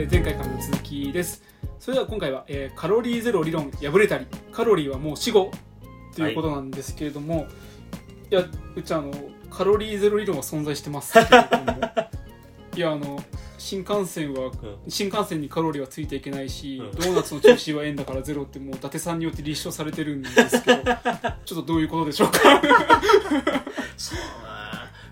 えー前回からの続きです。それでは今回は、えーカロリーゼロ理論破れたりカロリーはもう死後ということなんですけれども、い、やうちあのカロリーゼロ理論は存在してますけれども いやあの新幹線は、新幹線にカロリーはついていけないし、うん。ドーナツの中心は円だからゼロってもう伊達さんによって立証されてるんですけど ちょっとどういうことでしょうか？そう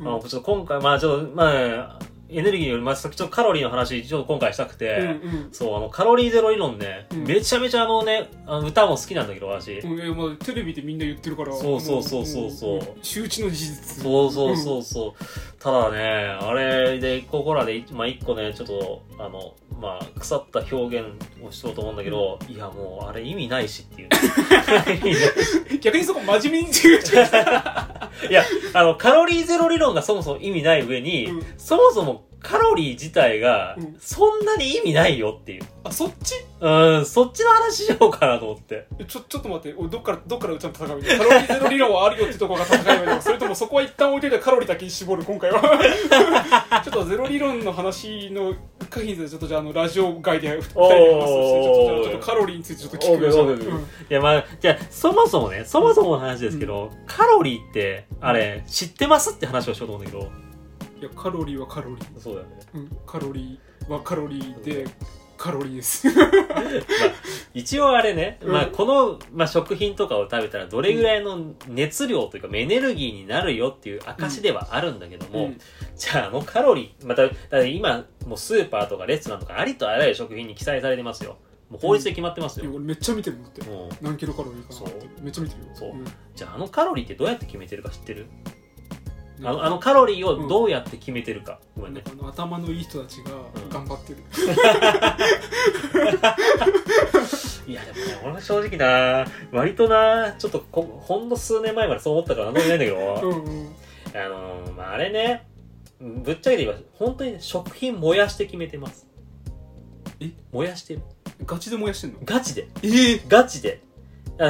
まあ、ちょっと今回、まあちょっと、まあ、エネルギーより、まあ、さっきちょっとカロリーの話、ちょっと今回したくて、うんうん。そう、あの、カロリーゼロ理論ね、うん。めちゃめちゃあのね、あの歌も好きなんだけど、私。うんいやまあ、テレビでみんな言ってるから。そうそうそうそうそう。も周知の事実。そうそうそうそう。ただね、あれで、ここらで、まあ一個ね、ちょっと、あの、まあ、腐った表現をしようと思うんだけど、いや、もう、あれ意味ないしっていう。逆にそこ真面目に言う。いや、あの、カロリーゼロ理論がそもそも意味ない上に、うん。そもそもカロリー自体がうん、そんなに意味ないよっていう。あそっち？うん、そっちの話しようかなと思って。ちょちょっと待って。俺どっからどっからうちゃんと戦うカロリーゼロ理論はあるよってところが戦いはそれともそこは一旦置いといてカロリーだけに絞る今回は。ちょっとゼロ理論の話の可否でちょっとじゃああのラジオ外で二人で話してちょっとちょっとカロリーについてちょっと聞くよオーケーオーケーオーケーいや、まあ、じゃあ、そもそもね、そもそもの話ですけど、カロリーって、あれ、知ってます？って話をしようと思うんだけど、いやカロリーはカロリー、そうだよね。うん、カロリーはカロリーでカロリーです。まあ、一応あれね、うん。まあ、この、まあ、食品とかを食べたらどれぐらいの熱量というか、エネルギーになるよっていう証ではあるんだけども、うん。じゃああのカロリー、また、今、もうスーパーとかレストランとかありとあらゆる食品に記載されてますよ。もう法律で決まってますよ。いや俺めっちゃ見てるのって。もう何キロカロリーかなって。そう。めっちゃ見てるよそう。うんじゃああのカロリーってどうやって決めてるか知ってる？あのあのカロリーをどうやって決めてるか。ごめんね。あの頭のいい人たちがうん頑張ってる、いや、でもね、俺は正直な、割とな、ちょっとこ、ほんの数年前までそう思ったからなんとも言えないんだけど、うんうんあのーまあ、あれね、ぶっちゃけて言えば、本当にね食品燃やして決めてます。え？燃やしてる。ガチで燃やしてんの？ガチで。え？えガチで。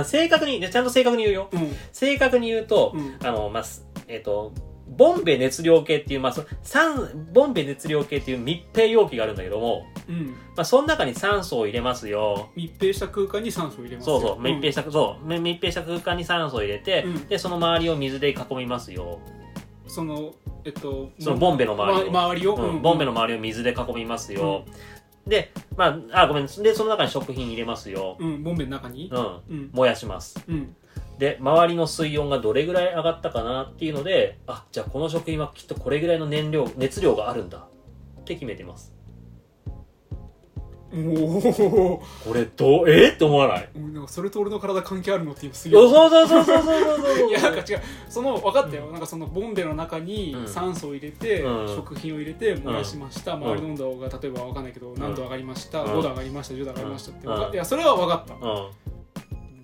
正確に、ちゃんと正確に言うよ。うん正確に言うと、うんあの、まあ、すえっ、と、ボンベ熱量計っていう、まあ、そ酸、ボンベ熱量計っていう密閉容器があるんだけども、うんまあ、その中に酸素を入れますよ。密閉した空間に酸素を入れますよそうそう、密閉した、そう、み密閉した空間に酸素を入れて、うんで、その周りを水で囲みますよ。そのえっとそのボンベの周りをま周りを、うん、ボンベの周りを水で囲みますよ。で、まあ、あ、ごめん。で、その中に食品入れますよ。うんボンベの中に？うん。うん燃やします。うんで、周りの水温がどれぐらい上がったかなっていうので、あ、じゃあこの食品はきっとこれぐらいの燃料、熱量があるんだ。って決めてます。おおこれどう、え？って思わない？なんかそれと俺の体関係あるのっていうすいやそうそうそうそうそうそうそう。いやなんか違う。その分かったよ、なんかそのボンベの中にうん。酸素を入れて、うん。食品を入れて燃やしました、周りの温度が例えば分かんないけど、何度上がりました、うん。5度上がりました10度上がりましたって、いやそれは分かった、う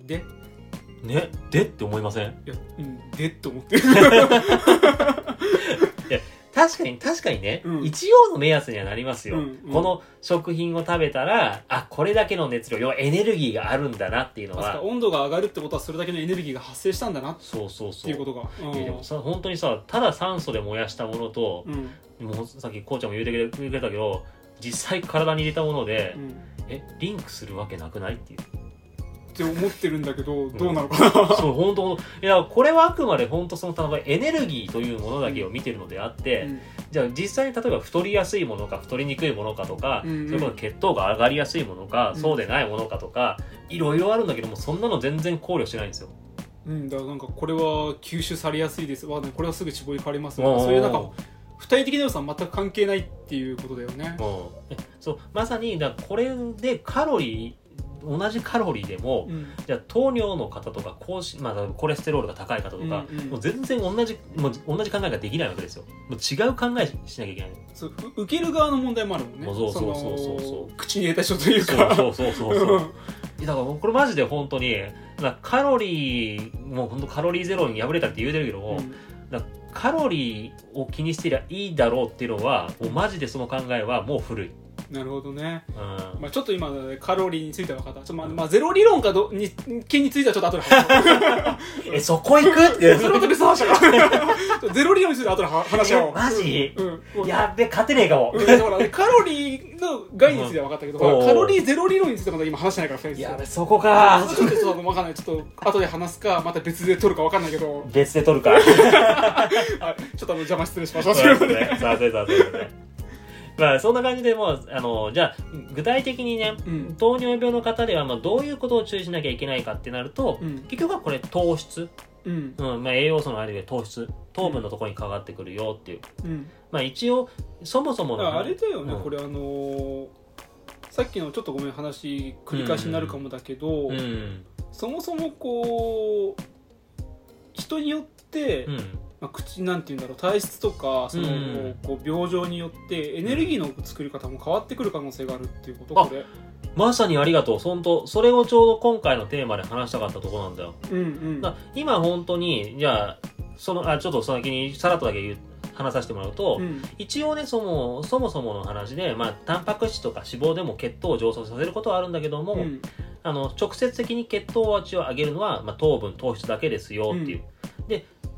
でん。ね、でって思いません？いやうんでって思ってる。確かに、確かにね、うん。一応の目安にはなりますよ、うんうん。この食品を食べたら、あ、これだけの熱量、要はエネルギーがあるんだなっていうのは、温度が上がるってことはそれだけのエネルギーが発生したんだな。っそうそうそう。ていうことが。うん。いやでもさ、本当にさ、ただ酸素で燃やしたものと、うん。もうさっきこうちゃんも言うてくれくれたけど、実際体に入れたものでう、ん。え、リンクするわけなくないっていう。って思ってるんだけどどうなのかな、そう、本当いや、これはあくまで本当その、例えばエネルギーというものだけを見てるのであって、うん。じゃあ実際に例えば太りやすいものか太りにくいものかとか、うん。うんそれこそ血糖が上がりやすいものか、うん。そうでないものかとかいろいろあるんだけどもそんなの全然考慮してないんですよ。うん、だからなんかこれは吸収されやすいです。わこれはすぐ絞りかれます。そういうなんか具体的な要素は全く関係ないっていうことだよね。うん、えそうまさにだこれでカロリー同じカロリーでも、うん。じゃあ糖尿の方とか高脂、まあ、コレステロールが高い方とか、うんうん。もう全然同じもう同じ考えができないわけですよ。もう違う考えしなきゃいけない。そうう受ける側の問題もあるもんね。そうそうそうそう。のそう口に入れた人というそうかそうそうそう。そうだからこれマジで本当にカロリーもう本当カロリーゼロに破れたって言うてるけども、うん。カロリーを気にしてりゃいいだろうっていうのはもうマジでその考えはもう古いななるほどね、うん。まあ、ちょっと今カロリーについては分かった。ちょっとまあ、まあ、ゼロ理論かどに件についてはちょっと後で話 えそこ行くって。それまた別の話だからゼロ理論については後では話し合おう。マジ？うん、うん。やっべ勝てねえかも。うん、だかカロリーの概念については分かったけど、うん。カロリーゼロ理論についてはまだ今話してないから2人やべそこか。ちょっとそう分かんない。ちょっと後で話すかまた別で撮るか分かんないけど。別で取るか。はい。ちょっとあの邪魔失礼しましたそうですね。させさせですね。ま あそんな感じでもうあのじゃあ具体的にねうん。糖尿病の方ではまあどういうことを注意しなきゃいけないかってなると、うん。結局はこれ糖質、うん。うん。まあ、栄養素のあるで糖質。糖分のところにかかってくるよっていう、うん。まあ一応そもそもあれだよね、うん。これあのーさっきのちょっとごめん話繰り返しになるかもだけど、うん。そもそもこう人によって、うんまあ、口なんて言うんだろう体質とかその、うん。こう病状によってエネルギーの作り方も変わってくる可能性があるっていうことあこれ。まさにありがとう本当それをちょうど今回のテーマで話したかったところなんだよ。うんうん。だ今本当にじゃあそのあちょっと先にさらっとだけ言う話させてもらうと、うん。一応ねそのそもそもの話で、まあ、タンパク質とか脂肪でも血糖を上昇させることはあるんだけども、うん。あの直接的に血糖値を上げるのは、まあ、糖分糖質だけですよっていう、で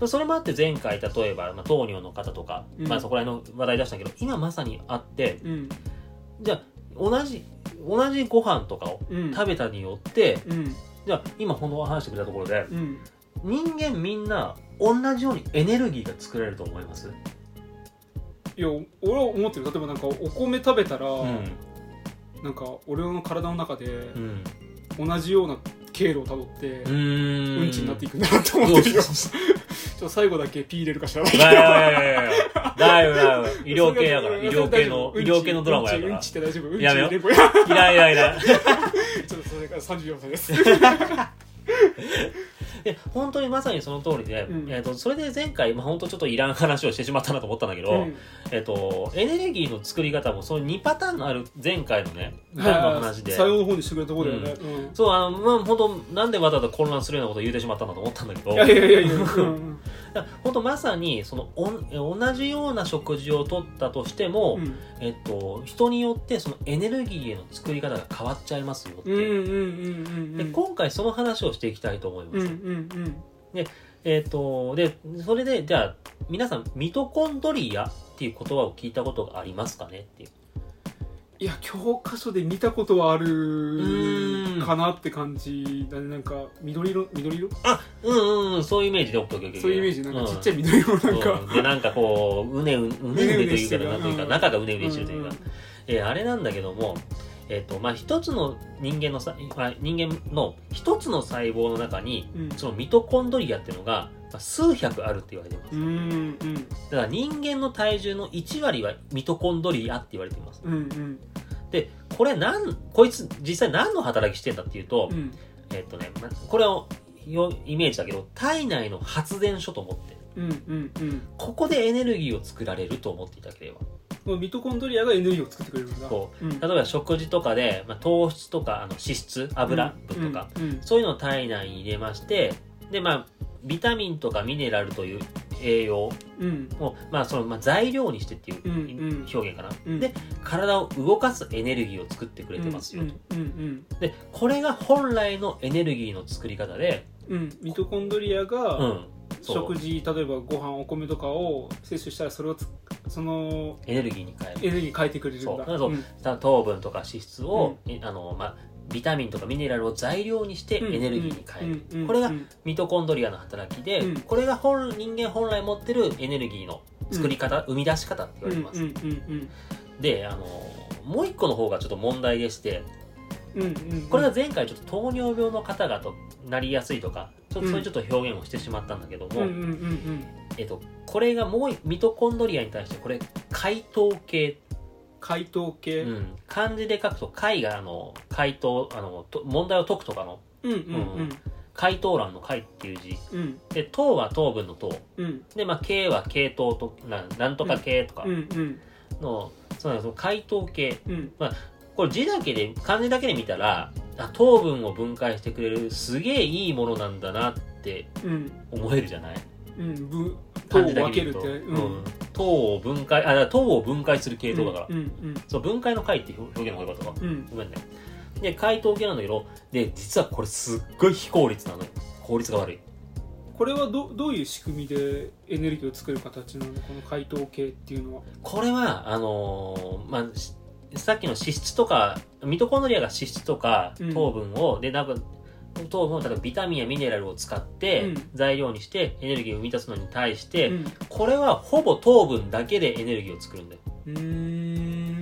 それもあって前回例えば、まあ、糖尿の方とか、うん。まあ、そこら辺の話題出したけど今まさにあってうん。じゃあ同じ同じご飯とかをうん。食べたによって、うん。じゃあ今この話してくれたところでうん。人間みんな同じようにエネルギーが作られると思います、いや俺は思ってる。例えばなんかお米食べたら、うん。なんか俺の体の中でうん。同じような経路をたどって、うーん。うんちになっていくんだなって思ってるよちょっと最後だけピー入れるかしら。ないやいやいやいや。だいぶだいぶ。医療系やから。医療系の医療系のドラマやから。うんちって大丈夫。う。んちやめよ。いらんいらんいらんちょっとそれから34歳です で本当にまさにその通りで、うん。えー、とそれで前回、まあ、本当ちょっといらん話をしてしまったなと思ったんだけど、うん。えー、とエネルギーの作り方もその2パターンある前回のね段の話で、最後の方にしてくれたとこだよね、うん。そうあのまあ本当なんでわざわざ混乱するようなことを言うてしまったんだと思ったんだけど。いやいやいやいや、うんだから本当まさにそのおん同じような食事をとったとしても、うん。えっと、人によってそのエネルギーへの作り方が変わっちゃいますよってで今回その話をしていきたいと思います、うんうんえっとでそれでじゃあ皆さんミトコンドリアっていう言葉を聞いたことがありますかねっていういや教科書で見たことはあるーん。かなって感じだね。なんか緑色？緑色？あうんうんうん。そういうイメージで OK そういうイメージ。なんかちっちゃいい緑色なんか、でなんかこううねううねうねというかなんというかうん。中がうねうねしてるというか、うんうん。えーあれなんだけどもえっ、とまあ一つの人間のさ、まあ、人間の一つの細胞の中にうん。そのミトコンドリアっていうのがまあ数百あるって言われています、うんうん。だから人間の体重の1割はミトコンドリアって言われています。うんうん。でこれなんこいつ実際何の働きしてんだっていうと、うん。えっ、とねまこれをよイメージだけど体内の発電所と思ってうんうんうん。ここでエネルギーを作られると思っていただければ。ミトコンドリアがエネルギーを作ってくれるんだ。こう。ん。例えば食事とかで、まあ、糖質とかあの脂質油分とか、うんうん。そういうのを体内に入れましてでまあビタミンとかミネラルという栄養うん。を、まあそのまあ、材料にしてっていう表現かな、うん。で体を動かすエネルギーを作ってくれてますよと、でこれが本来のエネルギーの作り方で、ミトコンドリアうが食事例えばご飯お米とかを摂取したらそれをつそのエネルギーに変える。エネルギーに変えてくれるんだ。そう。糖分とか脂質を、えあのまあ、ビタミンとかミネラルを材料にしてエネルギーに変える、うんうんこれがうんミトコンドリアの働きで、うん。これが本人間本来持ってるエネルギーの作り方、生み出し方って言われてます、であのもう一個の方がちょっと問題でしてこれが前回ちょっと糖尿病の方がとなりやすいとかちょっとそういうちょっと表現をしてしまったんだけども、えっと、これがもうミトコンドリアに対してこれ解糖系、解凍系うん、漢字で書くと解があの解答あのと問題を解くとかの。うんうんうん。解答欄の解っていう字。うん。で糖は糖分の糖うん。でまあ系は系統とななんとか系とか。の、そうなんです解糖系うん。これ字だけで漢字だけで見たらあ糖分を分解してくれるすげえいいものなんだなってうん。思えるじゃない？うんぶ糖を分けるってううん。ん、糖を分解あ糖を分解する系統だから、うんうんそう分解の解って表現の方がよかったわう。んうん。ごめんね。で解糖系なんだけどで実はこれすっごい非効率なのよ。効率が悪い。これはどどういう仕組みでエネルギーを作る形なのこの解糖系っていうのは？これはあのーまあしさっきの脂質とかミトコンドリアが脂質とかうん。糖分を、でなんか糖分を例えばビタミンやミネラルを使ってうん。材料にしてエネルギーを生み出すのに対して、うん。これはほぼ糖分だけでエネルギーを作るんだよ、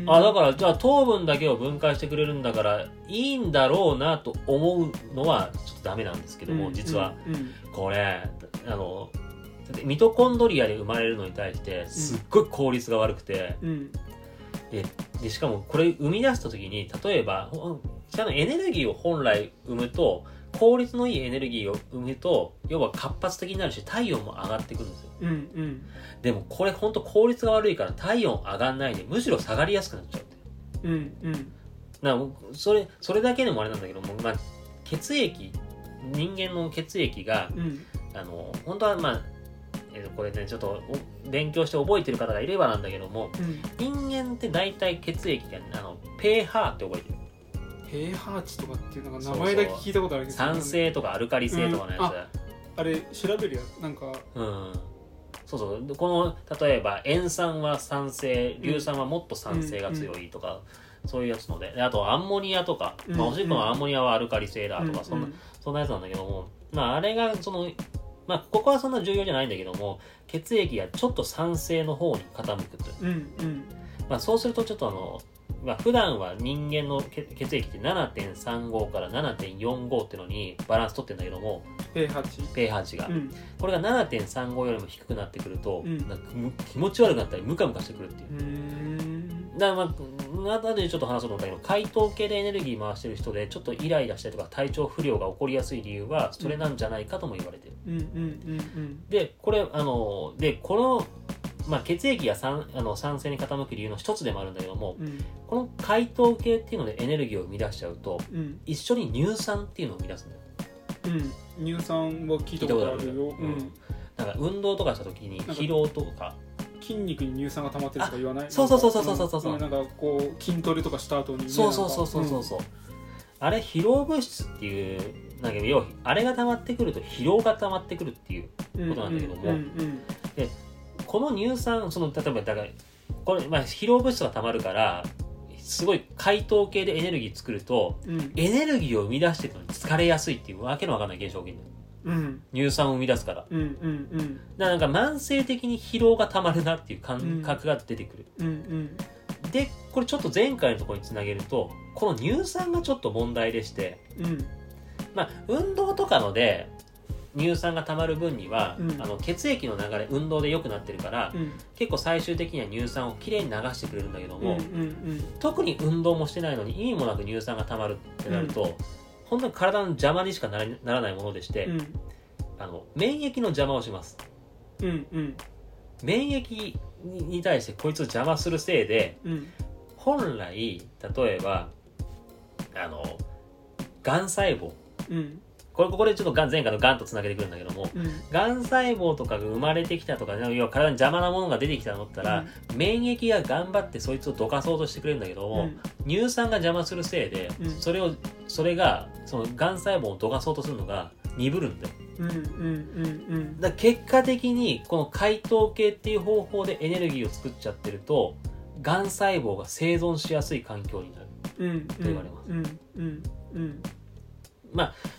あだからじゃあ糖分だけを分解してくれるんだからいいんだろうなと思うのはちょっとダメなんですけども、うん実は。うんうん。これあのミトコンドリアで生まれるのに対してすっごい効率が悪くて、うん。でしかもこれ生み出した時に例えばエネルギーを本来生むと効率のいいエネルギーを生むと要は活発的になるし体温も上がってくるんですよ。うんうん。でもこれ本当効率が悪いから体温上がんないでむしろ下がりやすくなっちゃうう。んうん。なそれそれだけでもあれなんだけども、まあ、血液人間の血液がうん。あの本当はまあ、えーこれねちょっとお勉強して覚えてる方がいればなんだけどもうん。人間って大体血液があの pH って覚えてる？ペーハー値とかっていうのが名前だけ聞いたことあるけど。酸性とかアルカリ性とかのやあれ調べるやなんか。つうん。そうそう。この例えば塩酸は酸性硫酸はもっと酸性が強いとか、そういうやつので。であとアンモニアとか、うん。まあ、おしっこのアンモニアはアルカリ性だとか、うん。そんなそんなやつなんだけども。まああれがそのまあここはそんな重要じゃないんだけども血液がちょっと酸性の方に傾くとうんうん。まあ、そうするとちょっとあの、まあ、普段は人間の血血液って7.35から7.45っていうのにバランス取ってるんだけどもペーハー値 pH 値が、うん。これが7.35よりも低くなってくると、うん。なんかむ気持ち悪くなったりムカムカしてくるっていう。だからまあ後でちょっと話そうと思ったけど解凍系でエネルギー回してる人でちょっとイライラしたりとか体調不良が起こりやすい理由はそれなんじゃないかとも言われてる、うんうんうん。でこれあのでこの、まあ、血液が酸あの酸性に傾く理由の一つでもあるんだけどもうん。うんこの解凍系っていうのでエネルギーを生み出しちゃうとうん。一緒に乳酸っていうのを生み出すんだよ。うん。乳酸は聞いたことあるよ。うん。なんか運動とかした時に疲労とか。筋肉に乳酸が溜まってるとか言わない？そうそうそうそうそうそう。そうんなんかこう筋トレとかした後にねそうそうそうそうそう。そう、あれ疲労物質っていうなんか要はあれが溜まってくると疲労が溜まってくるっていううんことなんだけどもうんうんこの乳酸その例えばだからこれ、まあ、疲労物質が溜まるからすごい解凍系でエネルギー作るとうん。うんエネルギーを生み出してるのに疲れやすいっていうわけのわかんない現象が起うん。乳酸を生み出すから。うんうんうん。だからなんか慢性的に疲労がたまるなっていう感覚が出てくる、うんうん。でこれちょっと前回のところにつなげるとこの乳酸がちょっと問題でしてうん。まあ運動とかので乳酸がたまる分には、うん。あの血液の流れ運動で良くなってるから、うん。結構最終的には乳酸をきれいに流してくれるんだけどうんも、うん。特に運動もしてないのに意味もなく乳酸がたまるってなると、本当に体の邪魔にしかならないものでして、うん。あの免疫の邪魔をします。うんうん。免疫に対してこいつを邪魔するせいでうん。本来例えばあのがん細胞うんこれここでちょっとがん前回のがんとつなげてくるんだけどもうん。がん細胞とかが生まれてきたとか要は体に邪魔なものが出てきたのったら、免疫が頑張ってそいつをどかそうとしてくれるんだけども、乳酸が邪魔するせいで、うん。それをそれがそのがん細胞をどかそうとするのが鈍るんだよ。うんうんうんうん。だ結果的にこの解凍系っていう方法でエネルギーを作っちゃってるとがん細胞が生存しやすい環境になるうんうんと言われます。うんうんうん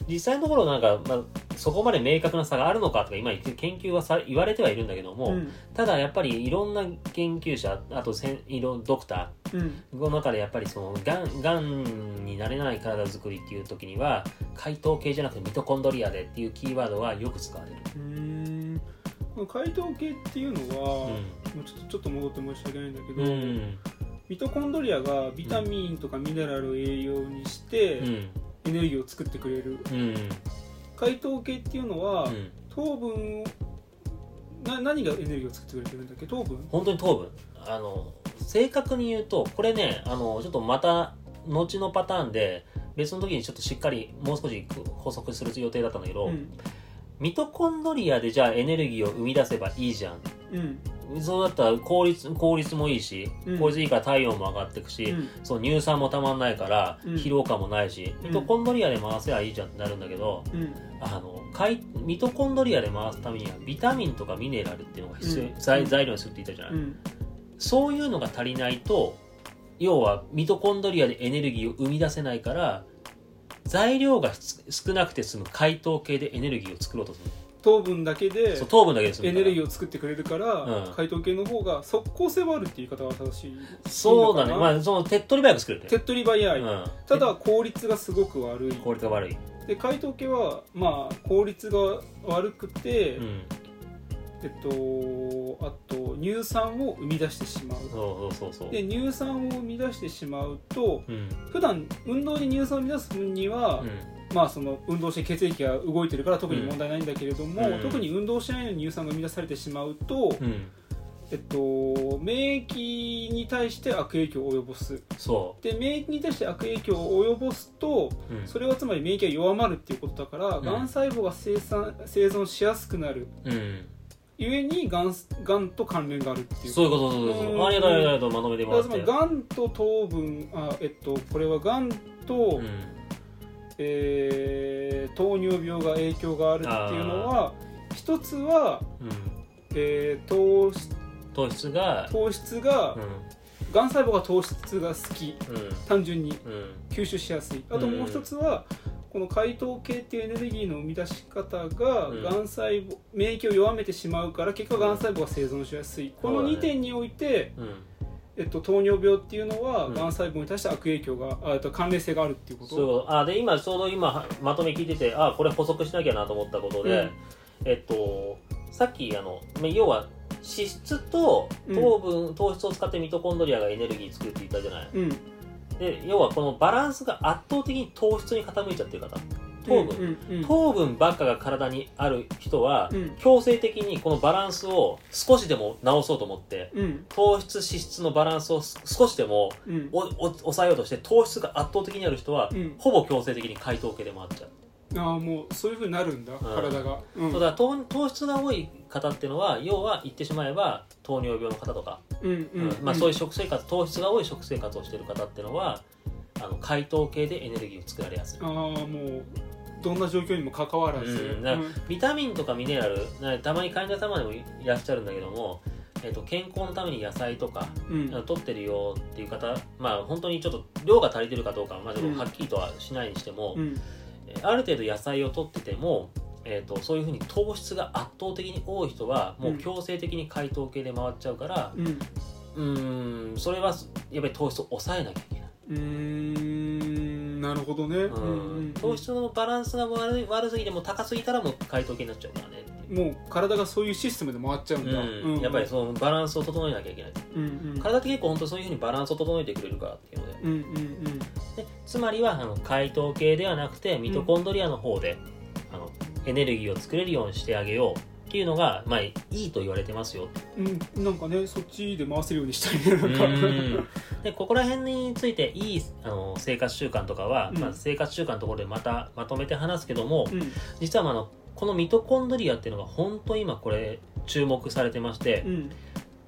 実際のところなんか、まあ、そこまで明確な差があるのかとか今研究はさ言われてはいるんだけども、うん。ただやっぱりいろんな研究者あとせんいろドクタうん。ーの中でやっぱりそのがんがんになれない体作りっていう時には解凍系じゃなくてミトコンドリアでっていうキーワードがよく使われる、うーん。解凍系っていうのは、うもうちょっとちょっと戻って申し訳ないんだけど、んうん。ミトコンドリアがビタミンとかミネラルを栄養にしてうんエネルギーを作ってくれる。うん。解凍系っていうのは、うん。糖分をな何がエネルギーを作ってくれてるんだっけ？糖分？本当に糖分。あの正確に言うとこれねあのちょっとまた後のパターンで別の時にちょっとしっかりもう少し補足する予定だったんだけど、うん。ミトコンドリアでじゃあエネルギーを生み出せばいいじゃん。うんそうだったら効率効率もいいし、うん。効率いいから体温も上がっていくし、うん。そう乳酸もたまんないからうん。疲労感もないし、うん。ミトコンドリアで回せばいいじゃんってなるんだけどうん。あのかいミトコンドリアで回すためにはビタミンとかミネラルっていうのが必要、うん。材材料にするって言ったじゃない、うん。そういうのが足りないと要はミトコンドリアでエネルギーを生み出せないから材料がす少なくて済む解凍系でエネルギーを作ろうとする糖分だけでそう糖分だけで済むエネルギーを作ってくれるから、うん。解凍系の方が即効性はあるっていう言い方が正しい。そうだね。まあその手っ取り早く作れる。ね手っ取り早い、うん、ただ効率がすごく悪い。効率が悪い、で解凍系はまあ効率が悪くて、うん、えっとあと乳酸を生み出してしまう。そうそうそうそう。で乳酸を生み出してしまうとうん。普段運動で乳酸を生み出す分には、うんまあその運動して血液が動いてるから特に問題ないんだけれども、うん。特に運動しないのに乳酸が生み出されてしまうと、うん。えっと、免疫に対して悪影響を及ぼす。そで免疫に対して悪影響を及ぼすとう、うん。それはつまり免疫が弱まるっていうことだから、ん。がん細胞が生産生存しやすくなる。うん、ゆえにがんがんと関連があるっていう。そういうことそういうこと。うん。ありがとうありがとうまとめてもらって。がんと糖分あえっとこれはがんと、うんえー糖尿病が影響があるっていうのは一つは、うん、えー糖質糖質が糖質が、うん。がん細胞が糖質が好き。うん。単純にうん。吸収しやすい。あともう一つは、この解凍系っていうエネルギーの生み出し方が、うん。がん細胞免疫を弱めてしまうから結果がん細胞が生存しやすい。この2点において、うんえっと、糖尿病っていうのは、うん。がん細胞に対して悪影響があと関連性があるっていうこと？ことあで今ちょうど今まとめ聞いててあこれ補足しなきゃなと思ったことで、うん。えっとさっきあのま要は脂質と糖分、糖質を使ってミトコンドリアがエネルギー作るって言ったじゃない。うん。で要はこのバランスが圧倒的に糖質に傾いちゃってる方糖分、うんうん糖分ばっかが体にある人は、うん。強制的にこのバランスを少しでも直そうと思ってうん。糖質脂質のバランスをす少しでも抑えようとして糖質が圧倒的にある人は、うん。ほぼ強制的に解凍系で回っちゃう、ああもうそういうふうになるんだ、体が、うん。そうだ糖糖質が多い方っていうのは要は言ってしまえば糖尿病の方とか、うんうんうん。まあ、そういう食生活糖質が多い食生活をしている方っていうのはあの解凍系でエネルギーを作られやすい。ああもうどんな状況にもかかわらず、うんビタミンとかミネラルなたまに患者様でもいらっしゃるんだけども、えっと健康のために野菜とかうん。取ってるよっていう方まあ本当にちょっと量が足りてるかどうかはまあちょっうん。とはっきりとはしないにしても、うん。えある程度野菜を取ってても、えー、とそういうふうに糖質が圧倒的に多い人はもう強制的に解凍系で回っちゃうからうん。それはやっぱり糖質を抑えなきゃいけない、なるほどね、うん。うんうん糖質のバランスが悪い悪すぎても高すぎたらもう解凍系になっちゃうからねもう体がそういうシステムで回っちゃうんだ、うん。やっぱりそのバランスを整えなきゃいけない。うんうん。体って結構本当そういうふうにバランスを整えてくれるからっていうので。うんうんでつまりはあの解凍系ではなくてミトコンドリアの方で、あのエネルギーを作れるようにしてあげようっていうのが、まあ、いいと言われてますようんうん。なんかねそっちで回せるようにしたいねなんか。うん。でここら辺についていいあの生活習慣とかは、うん。まあ、生活習慣のところでまたまとめて話すけども、うん。実は、まあ、あのこのミトコンドリアっていうのが本当今これ注目されてましてう、ん。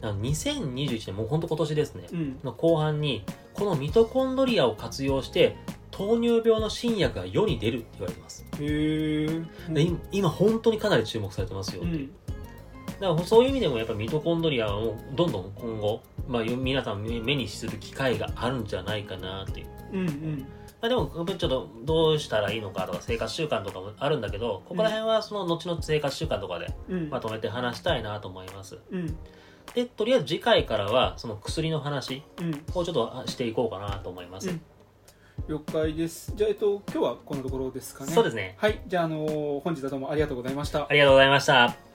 あの2021年もう本当今年ですね、うん。の後半にこのミトコンドリアを活用して糖尿病の新薬が世に出るって言われてます、へえで今今本当にかなり注目されてますよって。いう、うん。だからそういう意味でもやっぱミトコンドリアはもうどんどん今後、まあ、皆さん目目にする機会があるんじゃないかなっていう。うんうん。まあ、でもちょっとどうしたらいいのかとか生活習慣とかもあるんだけどここら辺はその後の生活習慣とかでうん。まとめて話したいなと思います。うん。でとりあえず次回からはその薬の話うん。をちょっとしていこうかなと思います、うん了解です。じゃあえっと今日はこのところですかね。そうですね。はい。じゃああの本日はどうもありがとうございました。ありがとうございました